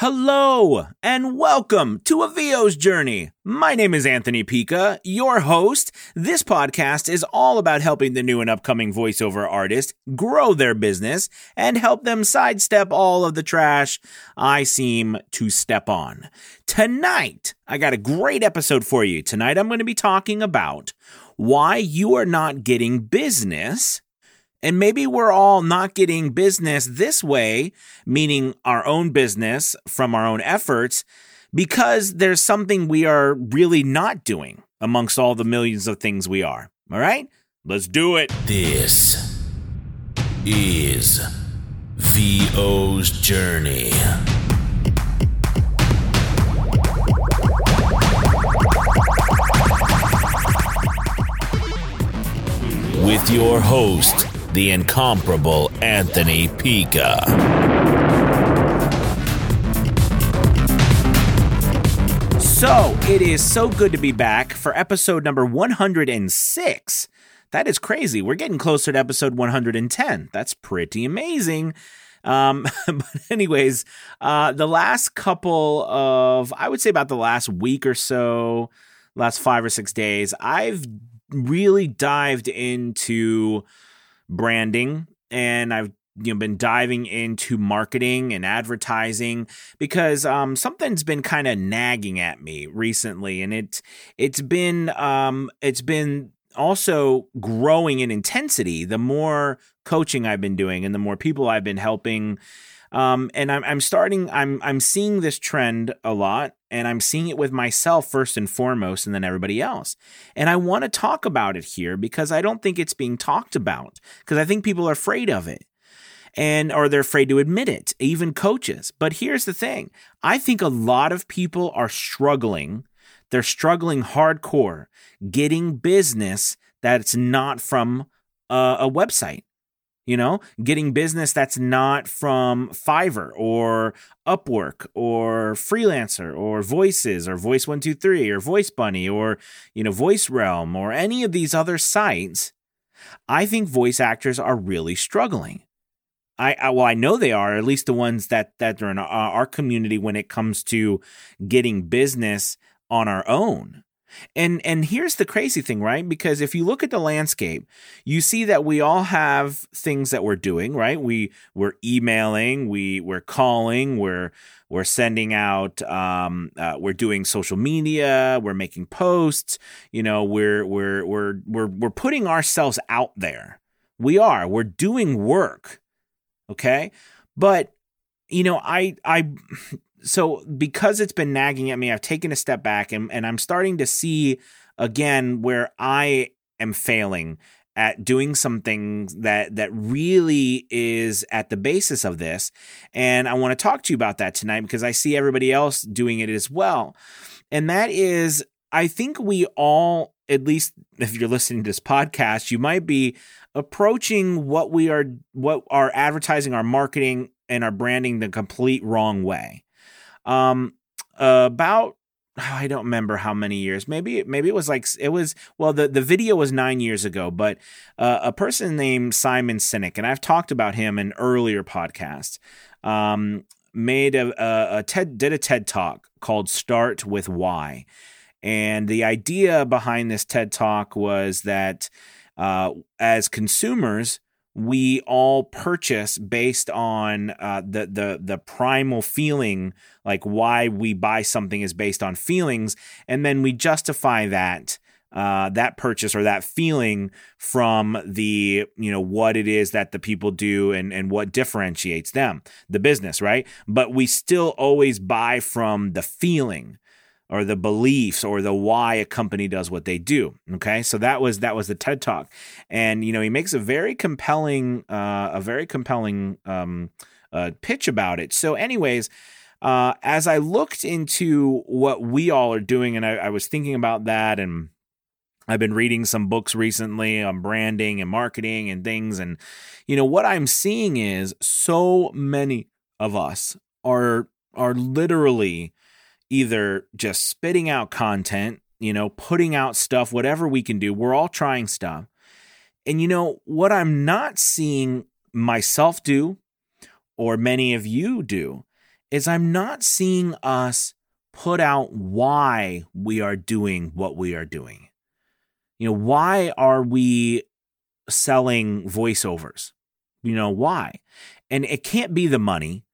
Hello and welcome to a VO's journey. My name is Anthony Pica, your host. This podcast is all about helping the new and upcoming voiceover artist grow their business and help them sidestep all of the trash I seem to step on. Tonight, I got a great episode for you. Tonight, I'm going to be talking about why you are not getting business and maybe we're all not getting business this way, meaning our own business from our own efforts, because there's something we are really not doing amongst all the millions of things we are. All right? Let's do it. This is VO's Journey. With your host, the incomparable Anthony Pica. So, it is so good to be back for episode number 106. That is crazy. We're getting closer to episode 110. That's pretty amazing. Um, but anyways, uh, the last couple of, I would say about the last week or so, last five or six days, I've really dived into branding and I've you know been diving into marketing and advertising because um, something's been kind of nagging at me recently and it's it's been um, it's been also growing in intensity the more coaching I've been doing and the more people I've been helping um, and I'm, I'm starting, I'm, I'm seeing this trend a lot and I'm seeing it with myself first and foremost and then everybody else. And I want to talk about it here because I don't think it's being talked about because I think people are afraid of it and or they're afraid to admit it, even coaches. But here's the thing. I think a lot of people are struggling. They're struggling hardcore getting business that's not from a, a website you know, getting business that's not from Fiverr or Upwork or Freelancer or Voices or Voice123 or Voice Bunny or, you know, Voice Realm or any of these other sites, I think voice actors are really struggling. I, I, well, I know they are at least the ones that that are in our, our community when it comes to getting business on our own. And and here's the crazy thing, right? Because if you look at the landscape, you see that we all have things that we're doing, right? We we're emailing, we we're calling, we're we're sending out, um, uh, we're doing social media, we're making posts. You know, we're we're we're we're we're putting ourselves out there. We are. We're doing work. Okay, but you know, I I so because it's been nagging at me, I've taken a step back and, and I'm starting to see again where I am failing at doing something that that really is at the basis of this and I want to talk to you about that tonight because I see everybody else doing it as well. And that is I think we all at least if you're listening to this podcast, you might be approaching what we are what our advertising, our marketing and our branding the complete wrong way. Um, about I don't remember how many years. Maybe maybe it was like it was well the the video was 9 years ago, but uh, a person named Simon Sinek and I've talked about him in earlier podcasts. Um, made a, a, a TED did a TED talk called Start with Why. And the idea behind this TED talk was that uh, as consumers, we all purchase based on uh, the the the primal feeling, like why we buy something is based on feelings, and then we justify that uh, that purchase or that feeling from the you know what it is that the people do and and what differentiates them, the business, right? But we still always buy from the feeling or the beliefs or the why a company does what they do. Okay, so that was that was the TED Talk, and you know he makes a very compelling uh, a very compelling um, uh, pitch about it. So, anyways. Uh, as I looked into what we all are doing, and I, I was thinking about that, and I've been reading some books recently on branding and marketing and things. And, you know, what I'm seeing is so many of us are are literally either just spitting out content, you know, putting out stuff, whatever we can do. We're all trying stuff. And you know, what I'm not seeing myself do or many of you do is I'm not seeing us put out why we are doing what we are doing. You know, why are we selling voiceovers? You know, why? And it can't be the money.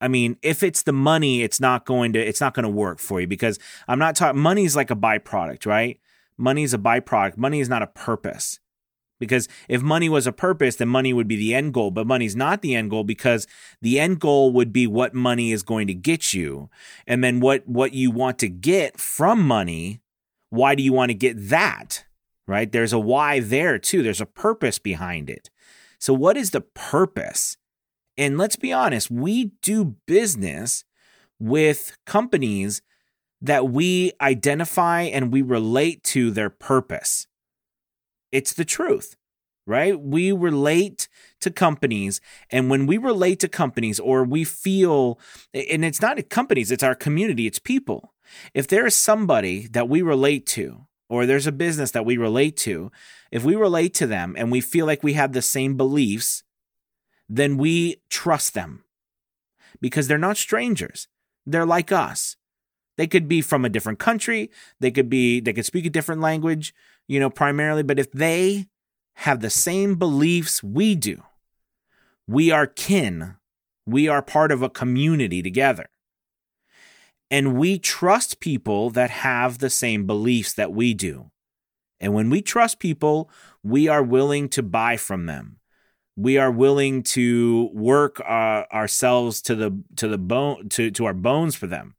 I mean, if it's the money, it's not going to it's not going to work for you because I'm not talking money is like a byproduct, right? Money is a byproduct. Money is not a purpose. Because if money was a purpose, then money would be the end goal. But money's not the end goal because the end goal would be what money is going to get you. And then what, what you want to get from money, why do you want to get that? Right? There's a why there too. There's a purpose behind it. So, what is the purpose? And let's be honest, we do business with companies that we identify and we relate to their purpose. It's the truth, right? We relate to companies. And when we relate to companies or we feel, and it's not companies, it's our community, it's people. If there is somebody that we relate to, or there's a business that we relate to, if we relate to them and we feel like we have the same beliefs, then we trust them because they're not strangers. They're like us. They could be from a different country. They could be, they could speak a different language, you know, primarily. But if they have the same beliefs we do, we are kin. We are part of a community together. And we trust people that have the same beliefs that we do. And when we trust people, we are willing to buy from them. We are willing to work uh, ourselves to the to the bone to, to our bones for them.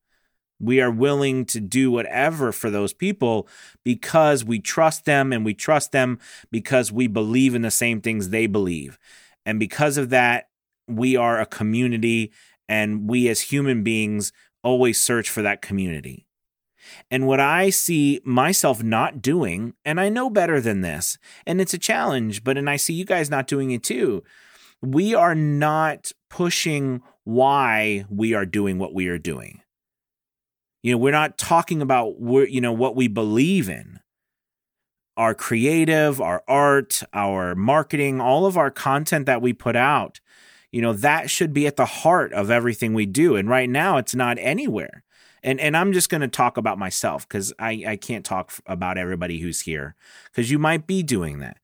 We are willing to do whatever for those people because we trust them and we trust them because we believe in the same things they believe. And because of that, we are a community and we as human beings always search for that community. And what I see myself not doing, and I know better than this, and it's a challenge, but and I see you guys not doing it too. We are not pushing why we are doing what we are doing. You know, we're not talking about you know what we believe in. Our creative, our art, our marketing, all of our content that we put out, you know, that should be at the heart of everything we do. And right now it's not anywhere. And and I'm just going to talk about myself cuz I I can't talk about everybody who's here cuz you might be doing that.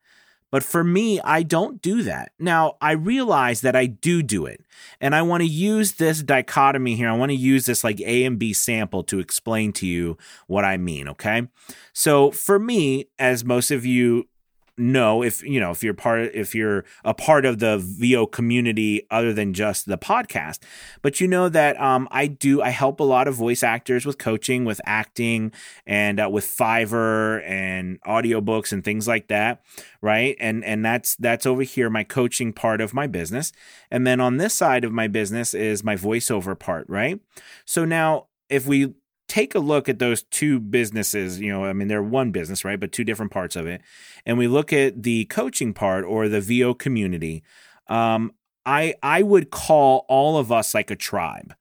But for me, I don't do that. Now, I realize that I do do it. And I want to use this dichotomy here. I want to use this like A and B sample to explain to you what I mean, okay? So, for me, as most of you know if you know if you're part of, if you're a part of the VO community other than just the podcast. But you know that um, I do I help a lot of voice actors with coaching, with acting, and uh, with Fiverr and audiobooks and things like that, right? And and that's that's over here my coaching part of my business, and then on this side of my business is my voiceover part, right? So now if we take a look at those two businesses, you know, I mean, they're one business, right? But two different parts of it. And we look at the coaching part or the VO community. Um, I, I would call all of us like a tribe,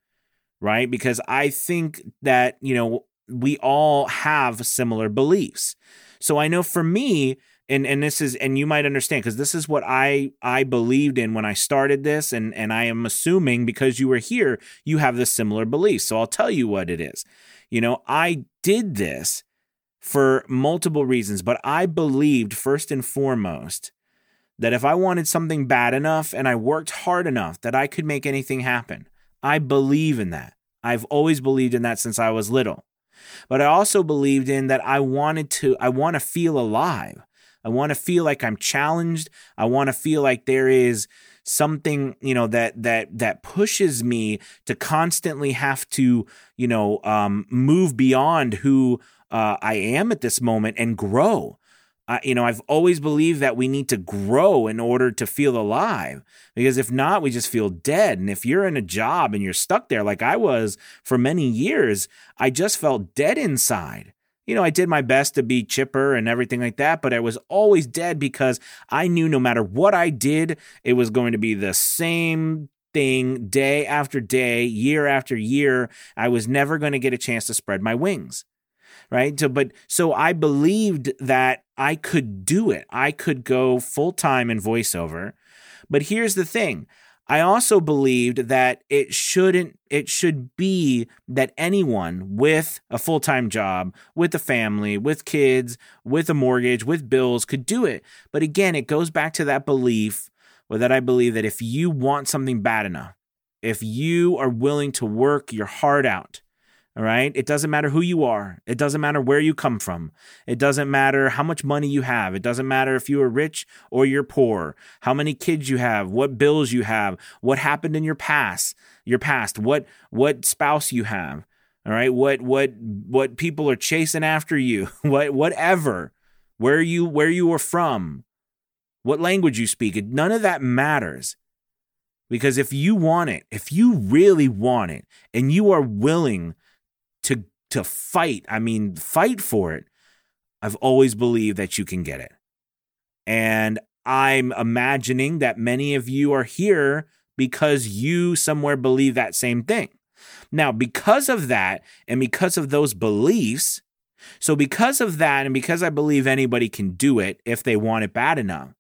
right? Because I think that, you know, we all have similar beliefs. So I know for me, and and this is and you might understand because this is what I I believed in when I started this and and I am assuming because you were here you have the similar beliefs so I'll tell you what it is you know, I did this for multiple reasons, but I believed first and foremost that if I wanted something bad enough and I worked hard enough that I could make anything happen. I believe in that. I've always believed in that since I was little. But I also believed in that I wanted to I want to feel alive. I want to feel like I'm challenged. I want to feel like there is something you know that that that pushes me to constantly have to you know um, move beyond who uh, I am at this moment and grow. Uh, you know, I've always believed that we need to grow in order to feel alive because if not, we just feel dead. And if you're in a job and you're stuck there, like I was for many years, I just felt dead inside you know, I did my best to be chipper and everything like that, but I was always dead because I knew no matter what I did, it was going to be the same thing day after day, year after year. I was never going to get a chance to spread my wings. Right. So, but so I believed that I could do it. I could go full time in voiceover. But here's the thing I also believed that it shouldn't it should be that anyone with a full-time job, with a family, with kids, with a mortgage, with bills could do it. But again, it goes back to that belief or that I believe that if you want something bad enough, if you are willing to work your heart out, all right. It doesn't matter who you are. It doesn't matter where you come from. It doesn't matter how much money you have. It doesn't matter if you are rich or you're poor, how many kids you have, what bills you have, what happened in your past, your past, what what spouse you have. All right. What what what people are chasing after you. What whatever. Where you where you are from. What language you speak. None of that matters. Because if you want it, if you really want it, and you are willing to fight, I mean fight for it, I've always believed that you can get it. And I'm imagining that many of you are here because you somewhere believe that same thing. Now, because of that and because of those beliefs, so because of that and because I believe anybody can do it if they want it bad enough,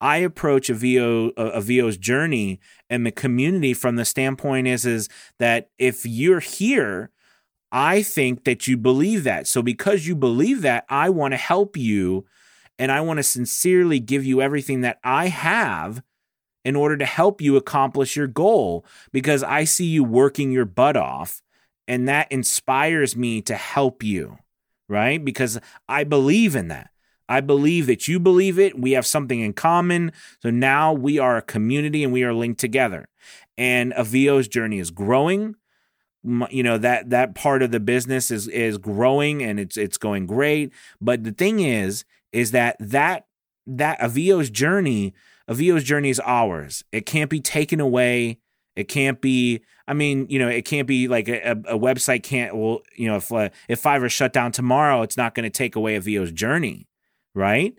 I approach a VO a VO's journey and the community from the standpoint is is that if you're here I think that you believe that. So because you believe that, I want to help you and I want to sincerely give you everything that I have in order to help you accomplish your goal because I see you working your butt off and that inspires me to help you, right? Because I believe in that. I believe that you believe it. We have something in common. So now we are a community and we are linked together. And a VO's journey is growing you know that that part of the business is is growing and it's it's going great. But the thing is is that that that a VO's journey a VO's journey is ours. It can't be taken away. It can't be I mean you know it can't be like a, a website can't well you know if uh, if Fiverr shut down tomorrow it's not going to take away a VO's journey right?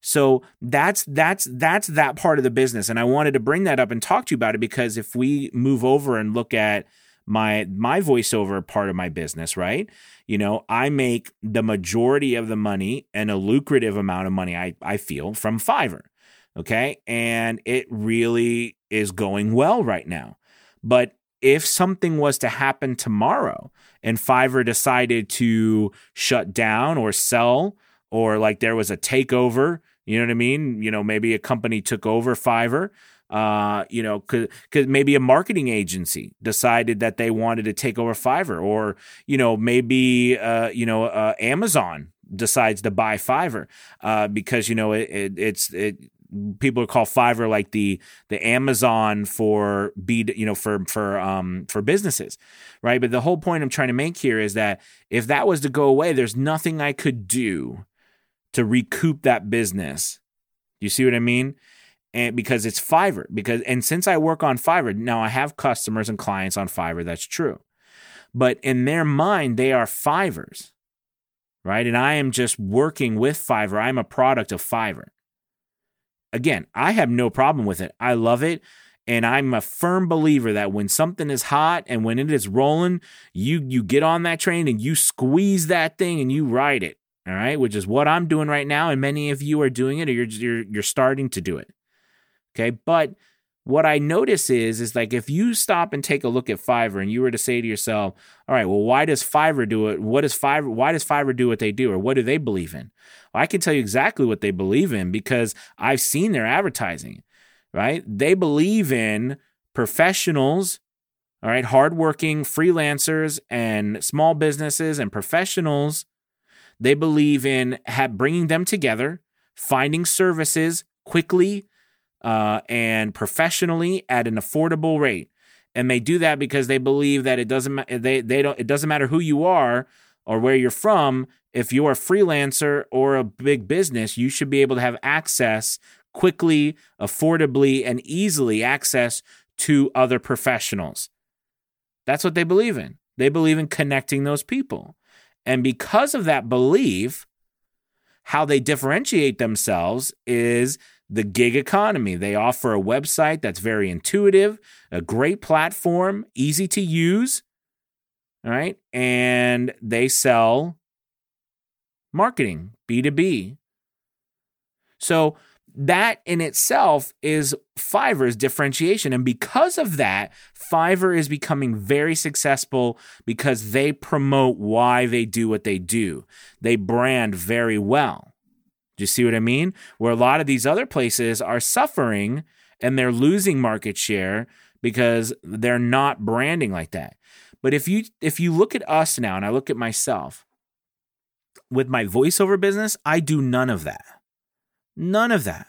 So that's that's that's that part of the business. And I wanted to bring that up and talk to you about it because if we move over and look at my my voiceover part of my business, right? You know, I make the majority of the money and a lucrative amount of money I, I feel from Fiverr. Okay. And it really is going well right now. But if something was to happen tomorrow and Fiverr decided to shut down or sell, or like there was a takeover, you know what I mean? You know, maybe a company took over Fiverr uh, you know, because maybe a marketing agency decided that they wanted to take over Fiverr, or you know, maybe uh, you know, uh, Amazon decides to buy Fiverr uh, because you know it, it, it's it people call Fiverr like the the Amazon for be you know for for um for businesses, right? But the whole point I'm trying to make here is that if that was to go away, there's nothing I could do to recoup that business. You see what I mean? and because it's Fiverr. Because and since I work on Fiverr, now I have customers and clients on Fiverr. That's true, but in their mind, they are Fiverr's, right? And I am just working with Fiverr. I'm a product of Fiverr. Again, I have no problem with it. I love it. And I'm a firm believer that when something is hot and when it is rolling, you you get on that train and you squeeze that thing and you ride it. All right, which is what I'm doing right now, and many of you are doing it, or you're you're, you're starting to do it. Okay. But what I notice is, is like if you stop and take a look at Fiverr and you were to say to yourself, all right, well, why does Fiverr do it? What does Fiverr, why does Fiverr do what they do? Or what do they believe in? Well, I can tell you exactly what they believe in because I've seen their advertising, right? They believe in professionals, all right, hardworking freelancers and small businesses and professionals. They believe in bringing them together, finding services quickly uh, and professionally at an affordable rate. And they do that because they believe that it doesn't they they don't it doesn't matter who you are or where you're from. If you're a freelancer or a big business, you should be able to have access quickly, affordably, and easily access to other professionals. That's what they believe in. They believe in connecting those people. And because of that belief, how they differentiate themselves is the gig economy. They offer a website that's very intuitive, a great platform, easy to use. All right. And they sell marketing, B2B. So that in itself is Fiverr's differentiation. And because of that, Fiverr is becoming very successful because they promote why they do what they do. They brand very well. Do you see what I mean? Where a lot of these other places are suffering and they're losing market share because they're not branding like that. But if you if you look at us now and I look at myself with my voiceover business, I do none of that. None of that.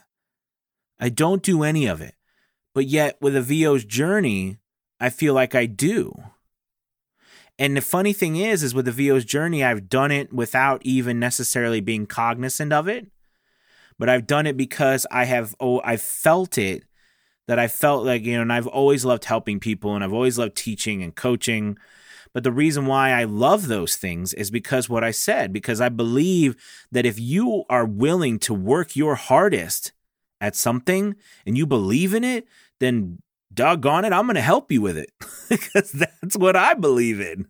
I don't do any of it. But yet with a VO's journey, I feel like I do. And the funny thing is, is with the VO's journey, I've done it without even necessarily being cognizant of it. But I've done it because I have oh I've felt it that I felt like, you know, and I've always loved helping people and I've always loved teaching and coaching. But the reason why I love those things is because what I said, because I believe that if you are willing to work your hardest at something and you believe in it, then doggone it, I'm going to help you with it because that's what I believe in.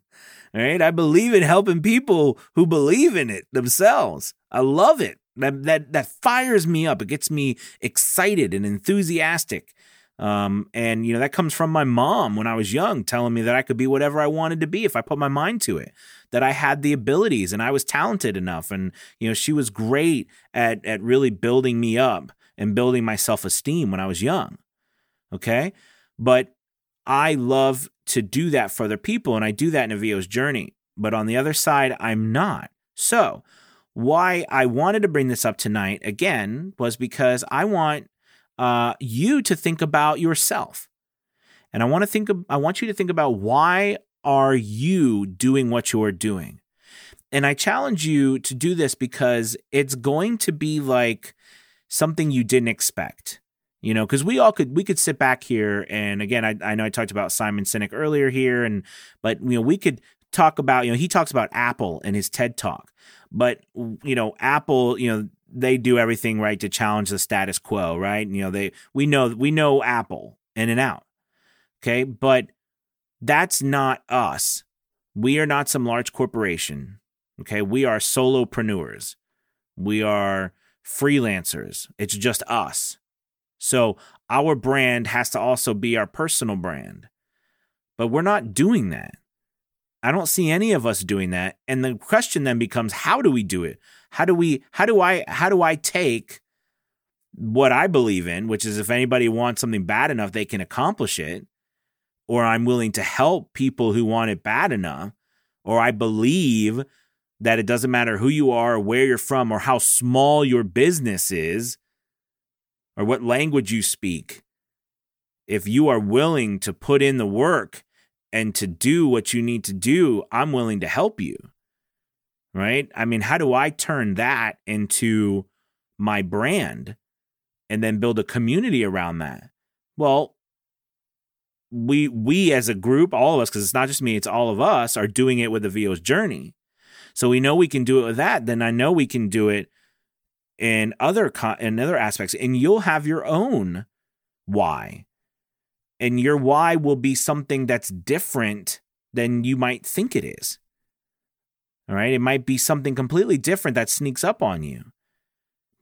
All right. I believe in helping people who believe in it themselves. I love it. That, that, that fires me up. It gets me excited and enthusiastic. Um, and you know that comes from my mom when I was young, telling me that I could be whatever I wanted to be if I put my mind to it. That I had the abilities and I was talented enough, and you know she was great at at really building me up and building my self esteem when I was young. Okay, but I love to do that for other people, and I do that in a VO's journey. But on the other side, I'm not. So why I wanted to bring this up tonight again was because I want uh, you to think about yourself. And I want to think I want you to think about why are you doing what you're doing? And I challenge you to do this because it's going to be like something you didn't expect. You know, because we all could we could sit back here and again, I, I know I talked about Simon Sinek earlier here, and but you know, we could talk about, you know, he talks about Apple in his TED talk. But you know, Apple, you know, they do everything right to challenge the status quo, right? You know, they we know we know Apple in and out. Okay, but that's not us. We are not some large corporation. Okay, we are solopreneurs. We are freelancers. It's just us. So our brand has to also be our personal brand. But we're not doing that. I don't see any of us doing that. And the question then becomes how do we do it? How do we how do I how do I take what I believe in, which is if anybody wants something bad enough, they can accomplish it, or I'm willing to help people who want it bad enough, or I believe that it doesn't matter who you are or where you're from or how small your business is or what language you speak. If you are willing to put in the work and to do what you need to do, I'm willing to help you right? I mean, how do I turn that into my brand and then build a community around that? Well, we we as a group, all of us, because it's not just me, it's all of us, are doing it with the VO's journey. So we know we can do it with that. Then I know we can do it in other in other aspects, and you'll have your own why, and your why will be something that's different than you might think it is. All right. It might be something completely different that sneaks up on you.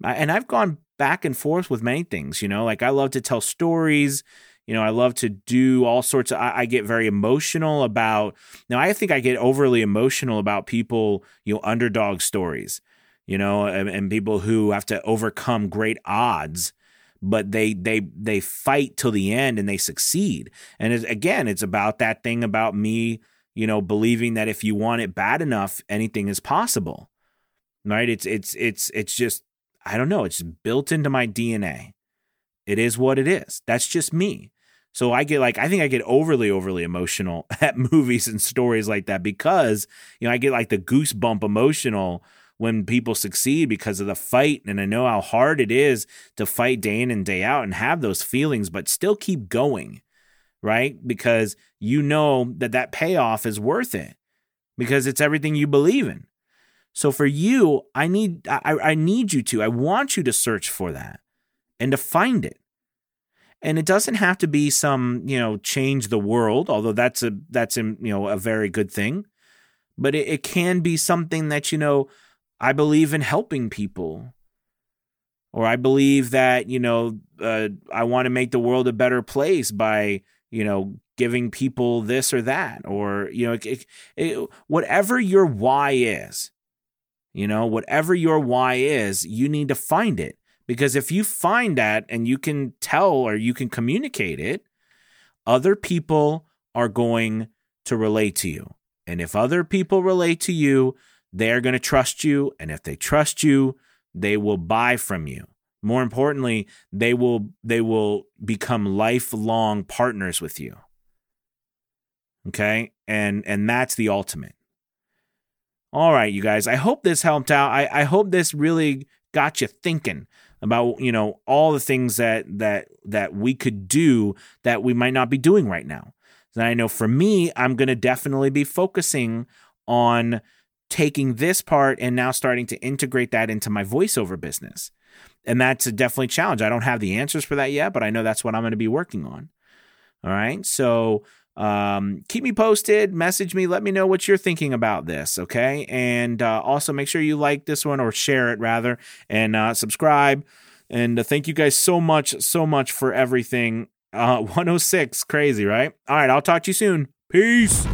And I've gone back and forth with many things, you know, like I love to tell stories. You know, I love to do all sorts of, I, I get very emotional about, now I think I get overly emotional about people, you know, underdog stories, you know, and, and people who have to overcome great odds but they they they fight till the end and they succeed. And it, again, it's about that thing about me you know, believing that if you want it bad enough, anything is possible. Right? It's it's it's it's just I don't know, it's built into my DNA. It is what it is. That's just me. So I get like I think I get overly overly emotional at movies and stories like that because you know I get like the goosebump emotional when people succeed because of the fight and I know how hard it is to fight day in and day out and have those feelings but still keep going right? Because you know that that payoff is worth it because it's everything you believe in. So for you, I need I, I need you to I want you to search for that and to find it. And it doesn't have to be some, you know, change the world, although that's a that's a, you know a very good thing. But it, it can be something that, you know, I believe in helping people or I believe that, you know, uh, I want to make the world a better place by, you know, giving people this or that, or, you know, it, it, whatever your why is, you know, whatever your why is, you need to find it. Because if you find that and you can tell or you can communicate it, other people are going to relate to you. And if other people relate to you, they're going to trust you. And if they trust you, they will buy from you. More importantly, they will they will become lifelong partners with you. Okay? And and that's the ultimate. All right, you guys. I hope this helped out. I, I hope this really got you thinking about, you know, all the things that that that we could do that we might not be doing right now. And I know for me, I'm gonna definitely be focusing on taking this part and now starting to integrate that into my voiceover business. And that's a definitely challenge. I don't have the answers for that yet, but I know that's what I'm going to be working on. All right. So um, keep me posted, message me, let me know what you're thinking about this. Okay. And uh, also make sure you like this one or share it rather and uh, subscribe. And uh, thank you guys so much, so much for everything. Uh, 106, crazy, right? All right. I'll talk to you soon. Peace.